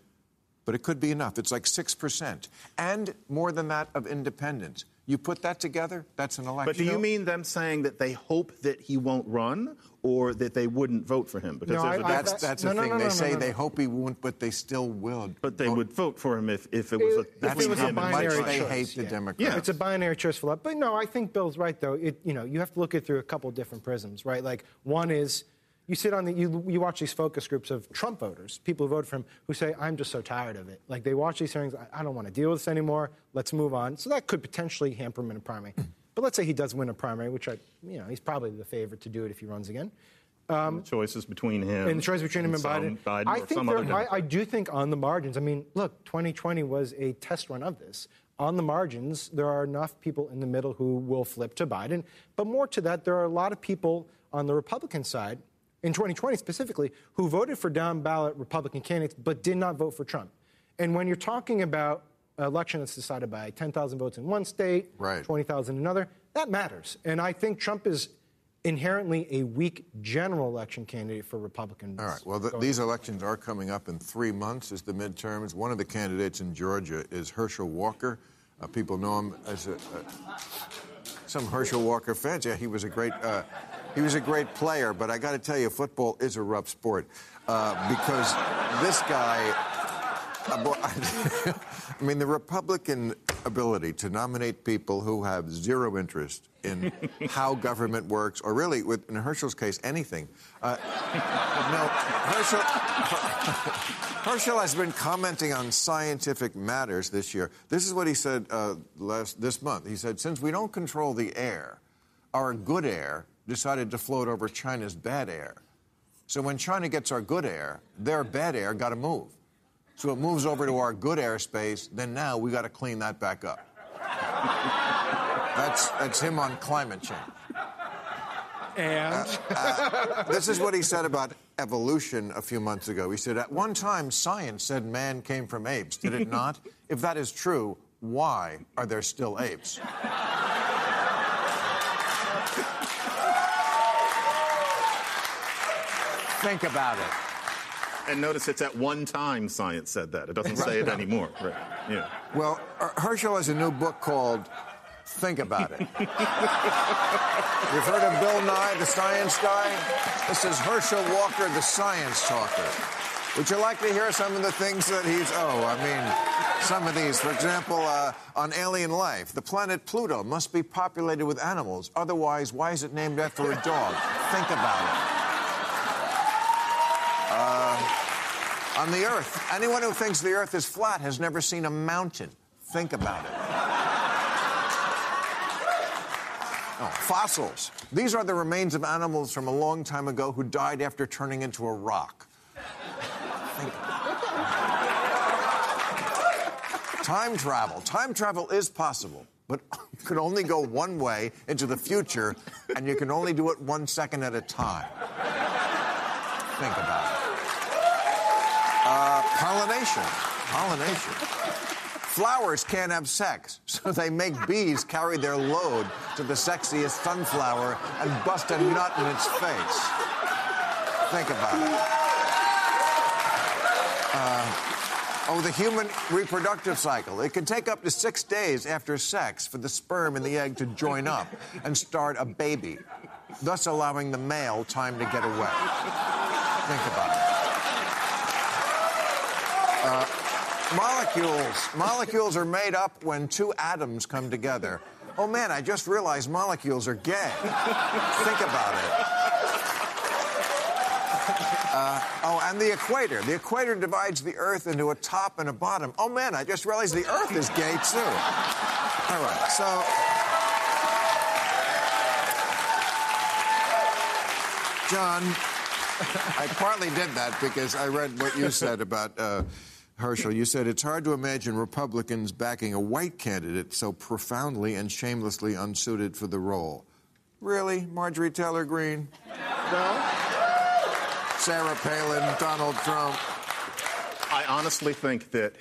but it could be enough. It's like 6%. And more than that of independents. You put that together, that's an election. But do you mean them saying that they hope that he won't run or that they wouldn't vote for him? Because No, there's a I- I- That's, difference. that's No, the no, thing. no, they no, say no, no. they hope he won't, but they still will. But they vote. would vote for him if, if it was a, If That's it was a how much binary they choice, hate the yeah. Democrats. Yeah. It's a binary choice for left. But no, I think Bill's right though. It you know you have to look at it through a couple different prisms, right? Like one is you sit on the you, you watch these focus groups of Trump voters, people who voted for him, who say I'm just so tired of it. Like they watch these hearings, I, I don't want to deal with this anymore. Let's move on. So that could potentially hamper him in a primary. Hmm. but let's say he does win a primary, which I you know he's probably the favorite to do it if he runs again. Um, choices between him And the choice between him and Biden. Biden I think some there, other I, I do think on the margins. I mean, look, 2020 was a test run of this. On the margins, there are enough people in the middle who will flip to Biden. But more to that, there are a lot of people on the Republican side, in 2020 specifically, who voted for down ballot Republican candidates but did not vote for Trump. And when you're talking about an election that's decided by 10,000 votes in one state, Right. 20,000 in another, that matters. And I think Trump is inherently a weak general election candidate for Republicans. All right. Well, th- going these elections are coming up in three months as the midterms. One of the candidates in Georgia is Herschel Walker. Uh, people know him as a, uh, some Herschel Walker fans. Yeah, he was a great uh, he was a great player. But I got to tell you, football is a rough sport uh, because this guy. uh, I mean, the Republican ability to nominate people who have zero interest in how government works, or really, with, in Herschel's case, anything. Uh, no, Herschel, Herschel has been commenting on scientific matters this year. This is what he said uh, last this month. He said, "Since we don't control the air, our good air decided to float over China's bad air. So when China gets our good air, their bad air got to move. So it moves over to our good airspace. Then now we got to clean that back up." That's that's him on climate change. And uh, uh, This is what he said about evolution a few months ago. He said, At one time, science said man came from apes. Did it not? if that is true, why are there still apes? Think about it. And notice it's at one time science said that. It doesn't say it anymore. Right. Yeah. Well, Herschel has a new book called Think About It. You've heard of Bill Nye, the science guy? This is Herschel Walker, the science talker. Would you like to hear some of the things that he's. Oh, I mean, some of these. For example, uh, on alien life, the planet Pluto must be populated with animals. Otherwise, why is it named after a dog? Think about it. On the Earth, anyone who thinks the Earth is flat has never seen a mountain. Think about it. Oh, fossils. These are the remains of animals from a long time ago who died after turning into a rock. Think about it. Time travel. Time travel is possible, but you can only go one way into the future, and you can only do it one second at a time. Think about it. Pollination. Pollination. Flowers can't have sex, so they make bees carry their load to the sexiest sunflower and bust a nut in its face. Think about it. Uh, oh, the human reproductive cycle. It can take up to six days after sex for the sperm and the egg to join up and start a baby, thus allowing the male time to get away. Think about it. Molecules. Molecules are made up when two atoms come together. Oh man, I just realized molecules are gay. Think about it. Uh, oh, and the equator. The equator divides the Earth into a top and a bottom. Oh man, I just realized the Earth is gay too. All right, so. John, I partly did that because I read what you said about uh, Herschel. You said it's hard to imagine Republicans backing a white candidate so profoundly and shamelessly unsuited for the role. Really, Marjorie Taylor Greene? No? Sarah Palin, Donald Trump. I honestly think that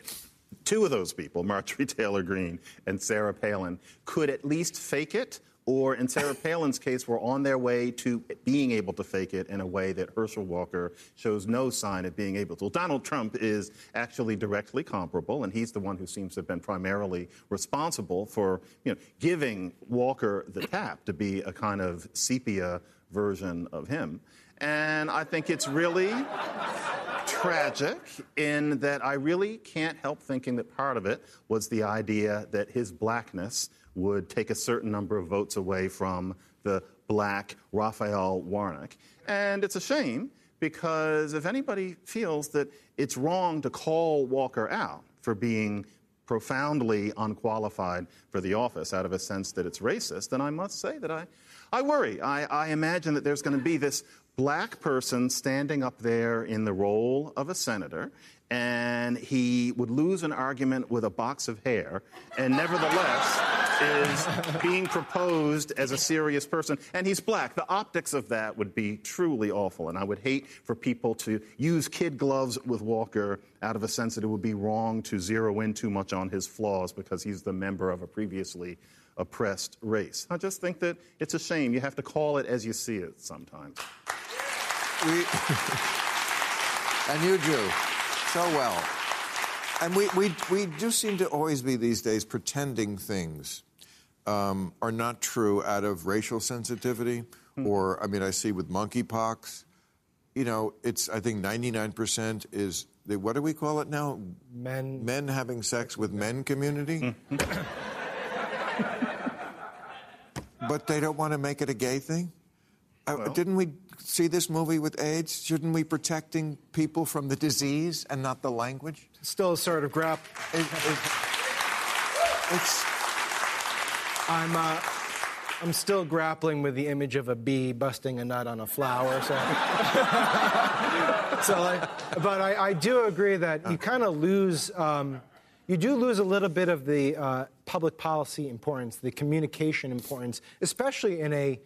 two of those people, Marjorie Taylor Greene and Sarah Palin, could at least fake it or in Sarah Palin's case, were on their way to being able to fake it in a way that Herschel Walker shows no sign of being able to. Well, Donald Trump is actually directly comparable, and he's the one who seems to have been primarily responsible for you know, giving Walker the tap to be a kind of sepia version of him. And I think it's really tragic in that I really can't help thinking that part of it was the idea that his blackness would take a certain number of votes away from the black Raphael Warnock. And it's a shame because if anybody feels that it's wrong to call Walker out for being profoundly unqualified for the office out of a sense that it's racist, then I must say that I, I worry. I, I imagine that there's going to be this black person standing up there in the role of a senator, and he would lose an argument with a box of hair, and nevertheless is being proposed as a serious person, and he's black. The optics of that would be truly awful, and I would hate for people to use kid gloves with Walker out of a sense that it would be wrong to zero in too much on his flaws because he's the member of a previously oppressed race. I just think that it's a shame. You have to call it as you see it sometimes. We, and you do so well. And we, we, we do seem to always be these days pretending things um, are not true out of racial sensitivity. Mm. Or, I mean, I see with monkeypox, you know, it's, I think 99% is, the, what do we call it now? Men. Men having sex with men community. Hmm. but they don't want to make it a gay thing? Uh, didn't we see this movie with AIDS? Shouldn't we protecting people from the disease and not the language? Still a sort of grap. It, it, it's. I'm. Uh, I'm still grappling with the image of a bee busting a nut on a flower. So, so like, but I, I, do agree that you kind of lose. Um, you do lose a little bit of the uh, public policy importance, the communication importance, especially in a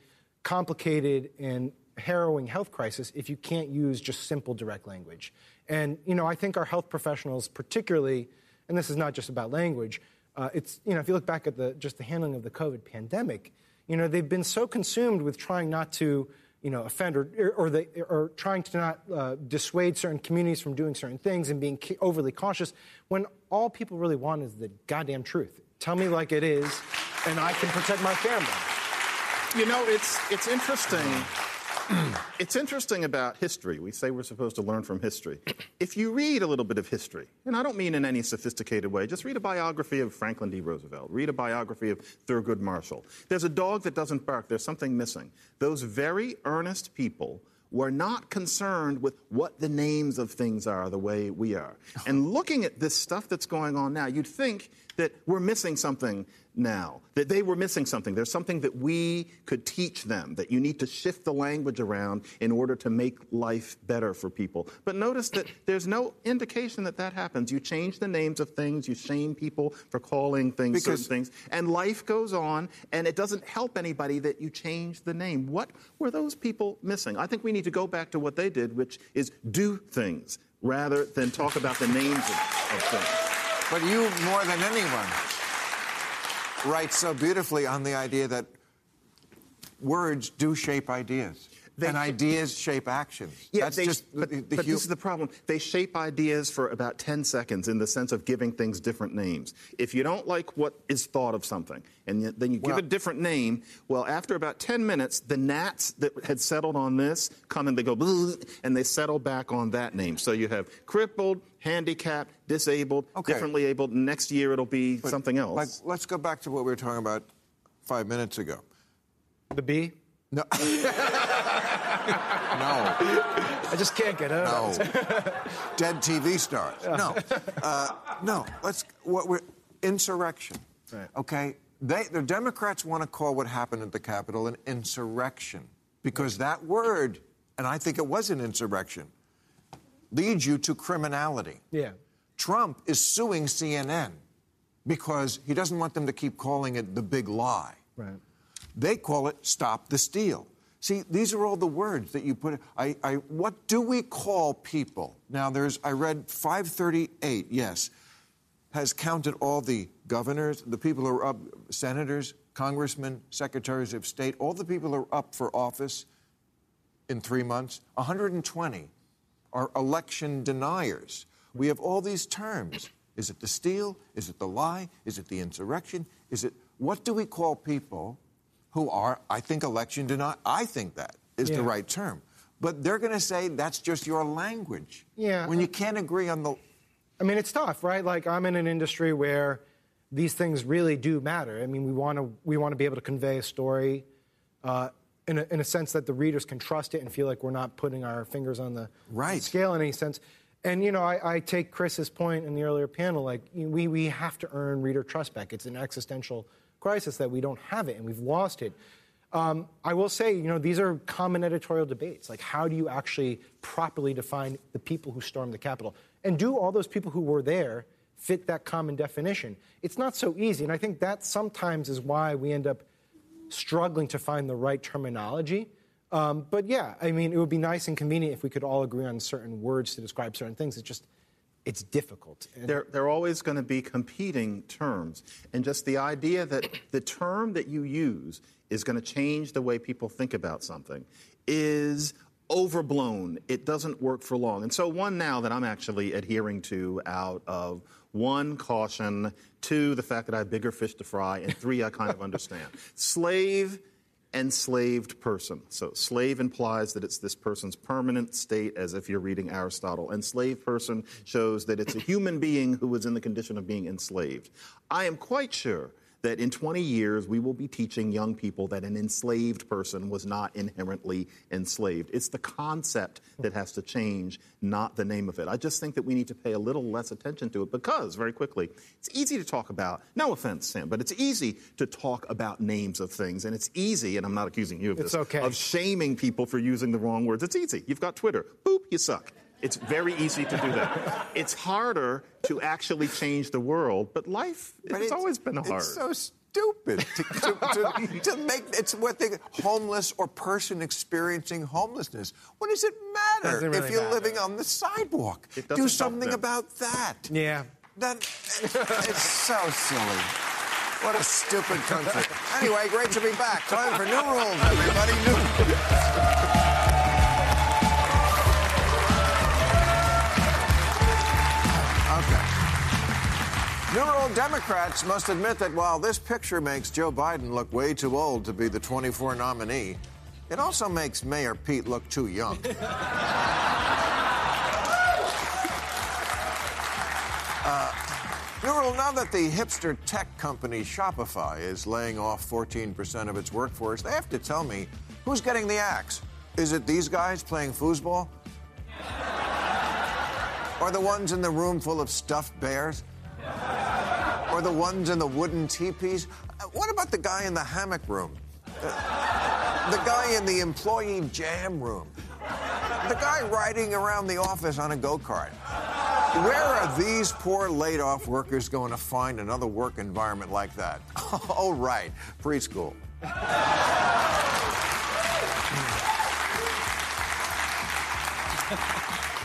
complicated and harrowing health crisis if you can't use just simple direct language. And you know, I think our health professionals, particularly, and this is not just about language. Uh, it's you know, if you look back at the just the handling of the COVID pandemic, you know, they've been so consumed with trying not to you know, offend or, or, they, or trying to not uh, dissuade certain communities from doing certain things and being overly cautious when all people really want is the goddamn truth. Tell me like it is, and I can protect my family. You know, it's, it's interesting. it's interesting about history. We say we're supposed to learn from history. If you read a little bit of history, and I don't mean in any sophisticated way, just read a biography of Franklin D. Roosevelt, read a biography of Thurgood Marshall. There's a dog that doesn't bark, there's something missing. Those very earnest people were not concerned with what the names of things are the way we are. And looking at this stuff that's going on now, you'd think that we're missing something now, that they were missing something. There's something that we could teach them, that you need to shift the language around in order to make life better for people. But notice that there's no indication that that happens. You change the names of things, you shame people for calling things because certain things, and life goes on, and it doesn't help anybody that you change the name. What were those people missing? I think we need to go back to what they did, which is do things rather than talk about the names of, of things. But you, more than anyone, write so beautifully on the idea that words do shape ideas. They, and ideas shape actions. Yeah, That's they, just but, the, the but this is the problem. They shape ideas for about 10 seconds in the sense of giving things different names. If you don't like what is thought of something, and then you give well, a different name, well, after about 10 minutes, the gnats that had settled on this come and they go, and they settle back on that name. So you have crippled, handicapped, disabled, okay. differently abled. Next year it'll be but, something else. Like, let's go back to what we were talking about five minutes ago. The bee? No. no. I just can't get out. No. Dead TV stars. No. Uh, no. Let's. What we're insurrection. Right. Okay. They the Democrats want to call what happened at the Capitol an insurrection because that word, and I think it was an insurrection, leads you to criminality. Yeah. Trump is suing CNN because he doesn't want them to keep calling it the big lie. Right. They call it stop the steal. See, these are all the words that you put. I, I, what do we call people? Now, there's. I read 538. Yes, has counted all the governors, the people who are up, senators, congressmen, secretaries of state, all the people who are up for office in three months. 120 are election deniers. We have all these terms. Is it the steal? Is it the lie? Is it the insurrection? Is it what do we call people who are, I think, election deny? I think that is Yeah. the right term. But they're going to say that's just your language. Yeah. When you can't agree on the. I mean, it's tough, right? Like I'm in an industry where these things really do matter. I mean, we want to we want to be able to convey a story uh, in, a, in a sense that the readers can trust it and feel like we're not putting our fingers on the Right. scale in any sense. And you know, I, I take Chris's point in the earlier panel. Like we we have to earn reader trust back. It's an existential crisis that we don't have it and we've lost it. Um, I will say, you know, these are common editorial debates. Like, how do you actually properly define the people who stormed the Capitol? And do all those people who were there fit that common definition? It's not so easy. And I think that sometimes is why we end up struggling to find the right terminology. Um, but yeah, I mean, it would be nice and convenient if we could all agree on certain words to describe certain things. It's just, it's difficult. And- They're, they're always going to be competing terms. And just the idea that the term that you use is going to change the way people think about something is overblown. It doesn't work for long. And so, one now that I'm actually adhering to out of one, caution, two, the fact that I have bigger fish to fry, and three, I kind of understand. Slave enslaved person. So slave implies that it's this person's permanent state, as if you're reading Aristotle. Enslaved person shows that it's a human being who was in the condition of being enslaved. I am quite sure that in 20 years we will be teaching young people that an enslaved person was not inherently enslaved. It's the concept that has to change, not the name of it. I just think that we need to pay a little less attention to it because, very quickly, it's easy to talk about, no offense, Sam, but it's easy to talk about names of things. And it's easy, and I'm not accusing you of It's this, okay. of shaming people for using the wrong words. It's easy. You've got Twitter. Boop, you suck. It's very easy to do that. It's harder to actually change the world, but life But it's, always been hard. It's so stupid to, to, to, to make it's what they homeless or person experiencing homelessness. What does it matter Doesn't really if you're matter. living on the sidewalk? It doesn't Do something about that. yeah. That it's so silly. What a stupid country. Anyway, great to be back. Time for new rules, everybody. New. New Democrats must admit that while this picture makes Joe Biden look way too old to be the 24 nominee, it also makes Mayor Pete look too young. Uh, New rule now that the hipster tech company Shopify is laying off 14% of its workforce, they have to tell me who's getting the axe. Is it these guys playing foosball? Or the ones in the room full of stuffed bears? Or the ones in the wooden teepees? Uh, What about the guy in the hammock room? The, the guy in the employee jam room? The guy riding around the office on a go kart? Where are these poor laid off workers going to find another work environment like that? Oh, right, preschool.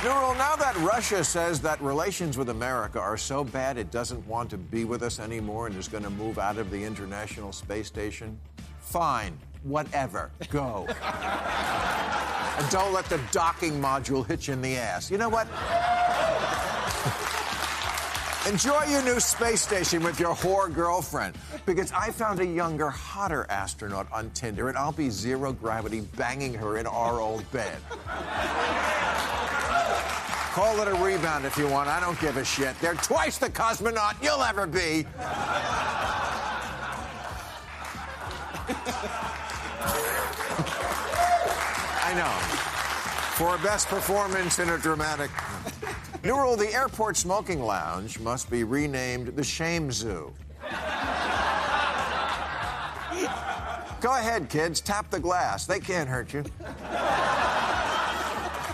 Now that Russia says that relations with America are so bad it doesn't want to be with us anymore and is going to move out of the International Space Station, fine, whatever, go. and don't let the docking module hit you in the ass. You know what? Enjoy your new space station with your whore girlfriend. Because I found a younger, hotter astronaut on Tinder, and I'll be zero gravity banging her in our old bed. Call it a rebound if you want. I don't give a shit. They're twice the cosmonaut you'll ever be. I know. For best performance in a dramatic. New rule the airport smoking lounge must be renamed the Shame Zoo. Go ahead, kids, tap the glass. They can't hurt you.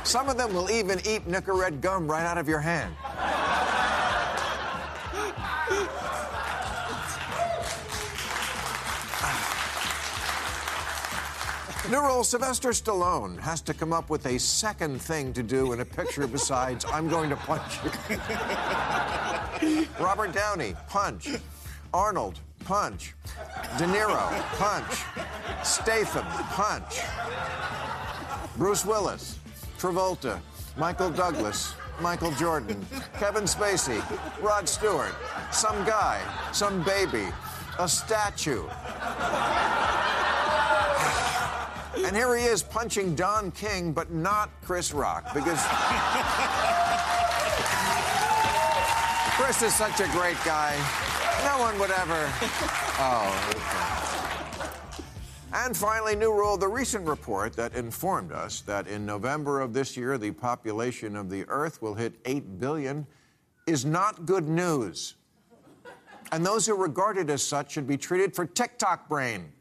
Some of them will even eat Nicorette gum right out of your hand. New rule Sylvester Stallone has to come up with a second thing to do in a picture besides, I'm going to punch you. Robert Downey, punch. Arnold, punch. De Niro, punch. Statham, punch. Bruce Willis, Travolta, Michael Douglas, Michael Jordan, Kevin Spacey, Rod Stewart, some guy, some baby, a statue. And here he is punching Don King, but not Chris Rock, because Chris is such a great guy. No one would ever. Oh. okay. And finally, new rule the recent report that informed us that in November of this year, the population of the Earth will hit 8 billion is not good news. And those who regard it as such should be treated for TikTok brain.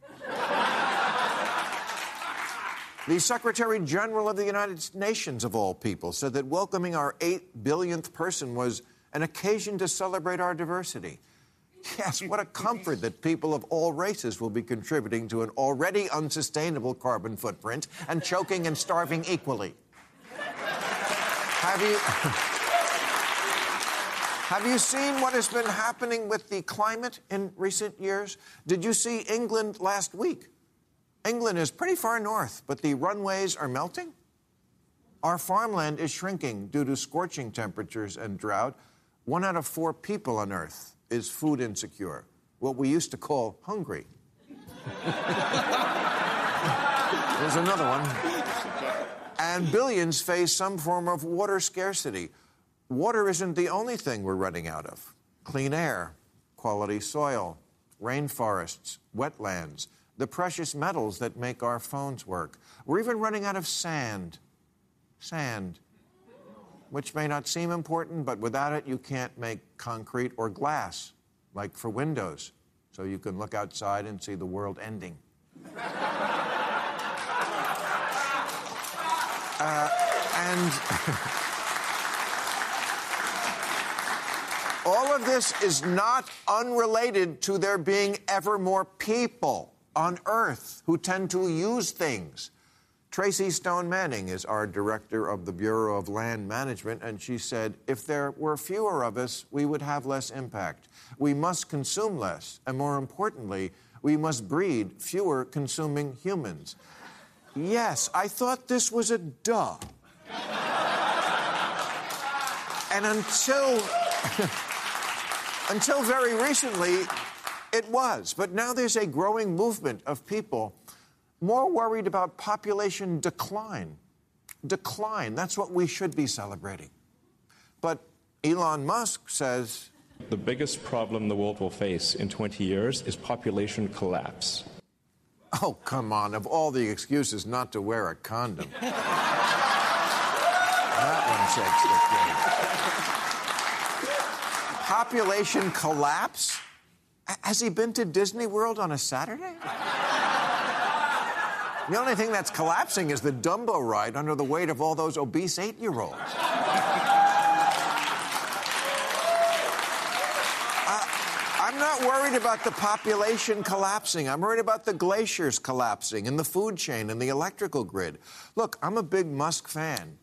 The Secretary General of the United Nations, of all people, said that welcoming our 8 billionth person was an occasion to celebrate our diversity. Yes, what a comfort that people of all races will be contributing to an already unsustainable carbon footprint and choking and starving equally. Have you. Have you seen what has been happening with the climate in recent years? Did you see England last week? England is pretty far north, but the runways are melting. Our farmland is shrinking due to scorching temperatures and drought. One out of four people on Earth is food insecure, what we used to call hungry. There's another one. And billions face some form of water scarcity. Water isn't the only thing we're running out of. Clean air, quality soil, rainforests, wetlands, the precious metals that make our phones work. We're even running out of sand. Sand. Which may not seem important, but without it, you can't make concrete or glass, like for windows, so you can look outside and see the world ending. Uh, and all of this is not unrelated to there being ever more people on Earth who tend to use things. Tracy Stone Manning is our director of the Bureau of Land Management, and she said, if there were fewer of us, we would have less impact. We must consume less, and more importantly, we must breed fewer consuming humans. Yes, I thought this was a duh. and until until very recently, it was. But now there's a growing movement of people more worried about population decline. Decline, that's what we should be celebrating. But Elon Musk says the biggest problem the world will face in 20 years is population collapse. Oh, come on. Of all the excuses not to wear a condom. that one shakes the cake. Population collapse? Has he been to Disney World on a Saturday? The only thing that's collapsing is the Dumbo ride under the weight of all those obese eight year olds. Uh, I'm not worried about the population collapsing. I'm worried about the glaciers collapsing and the food chain and the electrical grid. Look, I'm a big Musk fan,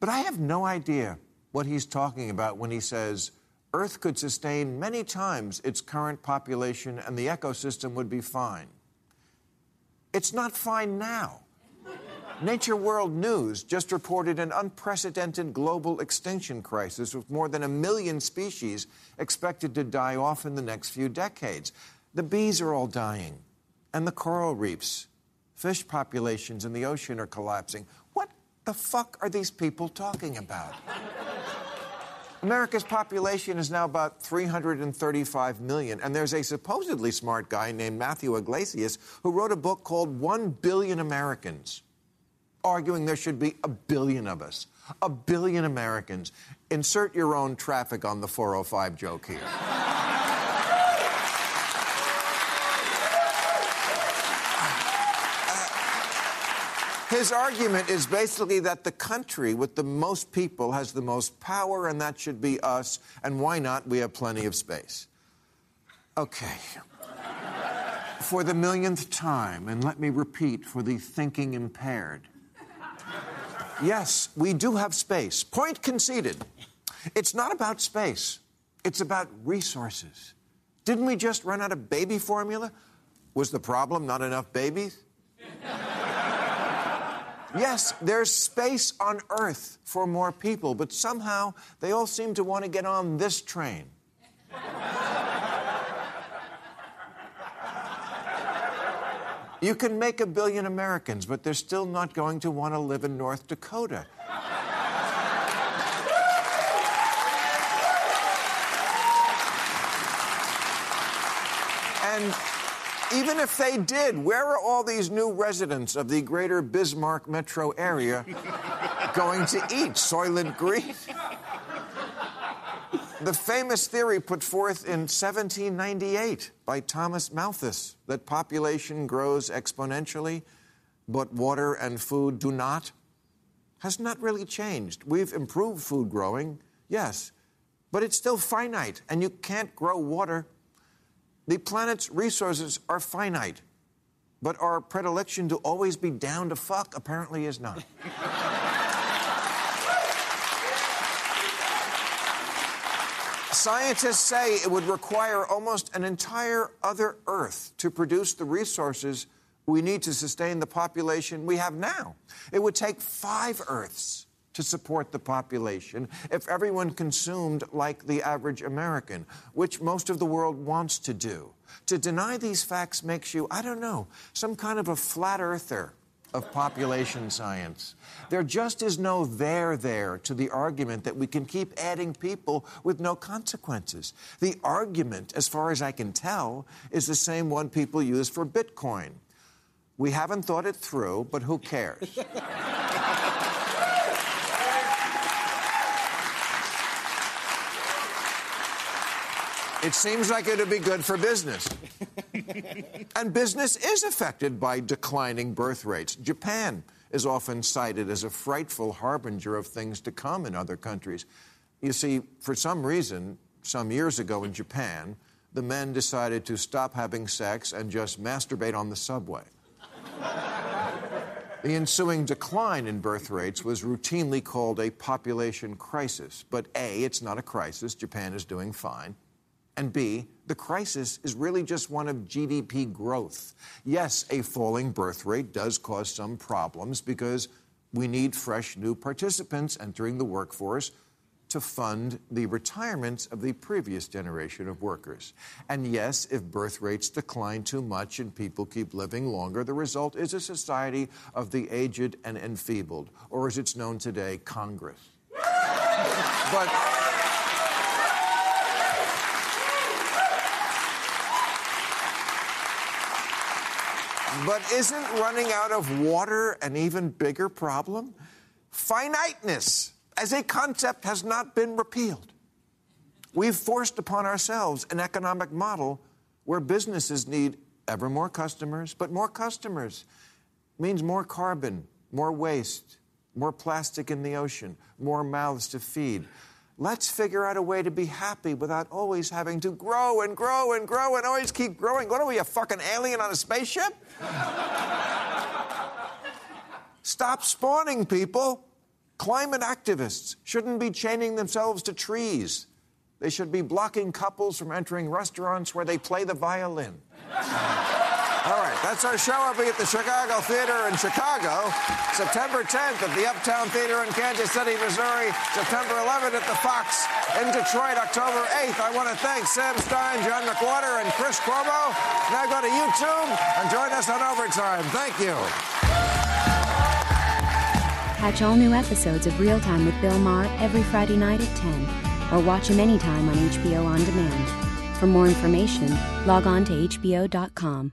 but I have no idea what he's talking about when he says Earth could sustain many times its current population and the ecosystem would be fine. It's not fine now. Nature World News just reported an unprecedented global extinction crisis with more than a million species expected to die off in the next few decades. The bees are all dying, and the coral reefs. Fish populations in the ocean are collapsing. What the fuck are these people talking about? America's population is now about 335 million, and there's a supposedly smart guy named Matthew Yglesias who wrote a book called One Billion Americans arguing there should be a billion of us, a billion Americans. Insert your own traffic on the 405 joke here. His argument is basically that the country with the most people has the most power, and that should be us. And why not? We have plenty of space. Okay. For the millionth time, and let me repeat for the thinking impaired. Yes, we do have space. Point conceded. It's not about space, it's about resources. Didn't we just run out of baby formula? Was the problem not enough babies? Yes, there's space on Earth for more people, but somehow they all seem to want to get on this train. You can make a billion Americans, but they're still not going to want to live in North Dakota. and even if they did, where are all these new residents of the greater Bismarck metro area going to eat? Soylent Green? the famous theory put forth in 1798 by Thomas Malthus that population grows exponentially, but water and food do not, has not really changed. We've improved food growing, yes, but it's still finite, and you can't grow water the planet's resources are finite, but our predilection to always be down to fuck apparently is not. Scientists say it would require almost an entire other Earth to produce the resources we need to sustain the population we have now. It would take five Earths to support the population if everyone consumed like the average American, which most of the world wants to do. To deny these facts makes you, I don't know, some kind of a flat earther of population science. There just is no there there to the argument that we can keep adding people with no consequences. The argument, as far as I can tell, is the same one people use for Bitcoin. We haven't thought it through, but who cares? It seems like it would be good for business. and business is affected by declining birth rates. Japan is often cited as a frightful harbinger of things to come in other countries. You see, for some reason, some years ago in Japan, the men decided to stop having sex and just masturbate on the subway. the ensuing decline in birth rates was routinely called a population crisis. But A, it's not a crisis. Japan is doing fine. And B, the crisis is really just one of GDP growth. Yes, a falling birth rate does cause some problems because we need fresh new participants entering the workforce to fund the retirements of the previous generation of workers. And yes, if birth rates decline too much and people keep living longer, the result is a society of the aged and enfeebled, or as it's known today, Congress. but But isn't running out of water an even bigger problem? Finiteness as a concept has not been repealed. We've forced upon ourselves an economic model where businesses need ever more customers, but more customers means more carbon, more waste, more plastic in the ocean, more mouths to feed. Let's figure out a way to be happy without always having to grow and grow and grow and always keep growing. What are we, a fucking alien on a spaceship? Stop spawning people. Climate activists shouldn't be chaining themselves to trees. They should be blocking couples from entering restaurants where they play the violin. All right, that's our show. I'll be at the Chicago Theater in Chicago, September 10th at the Uptown Theater in Kansas City, Missouri, September 11th at the Fox in Detroit, October 8th. I want to thank Sam Stein, John McWhorter, and Chris Cuomo. Now go to YouTube and join us on Overtime. Thank you. Catch all new episodes of Real Time with Bill Maher every Friday night at 10, or watch him anytime on HBO On Demand. For more information, log on to HBO.com.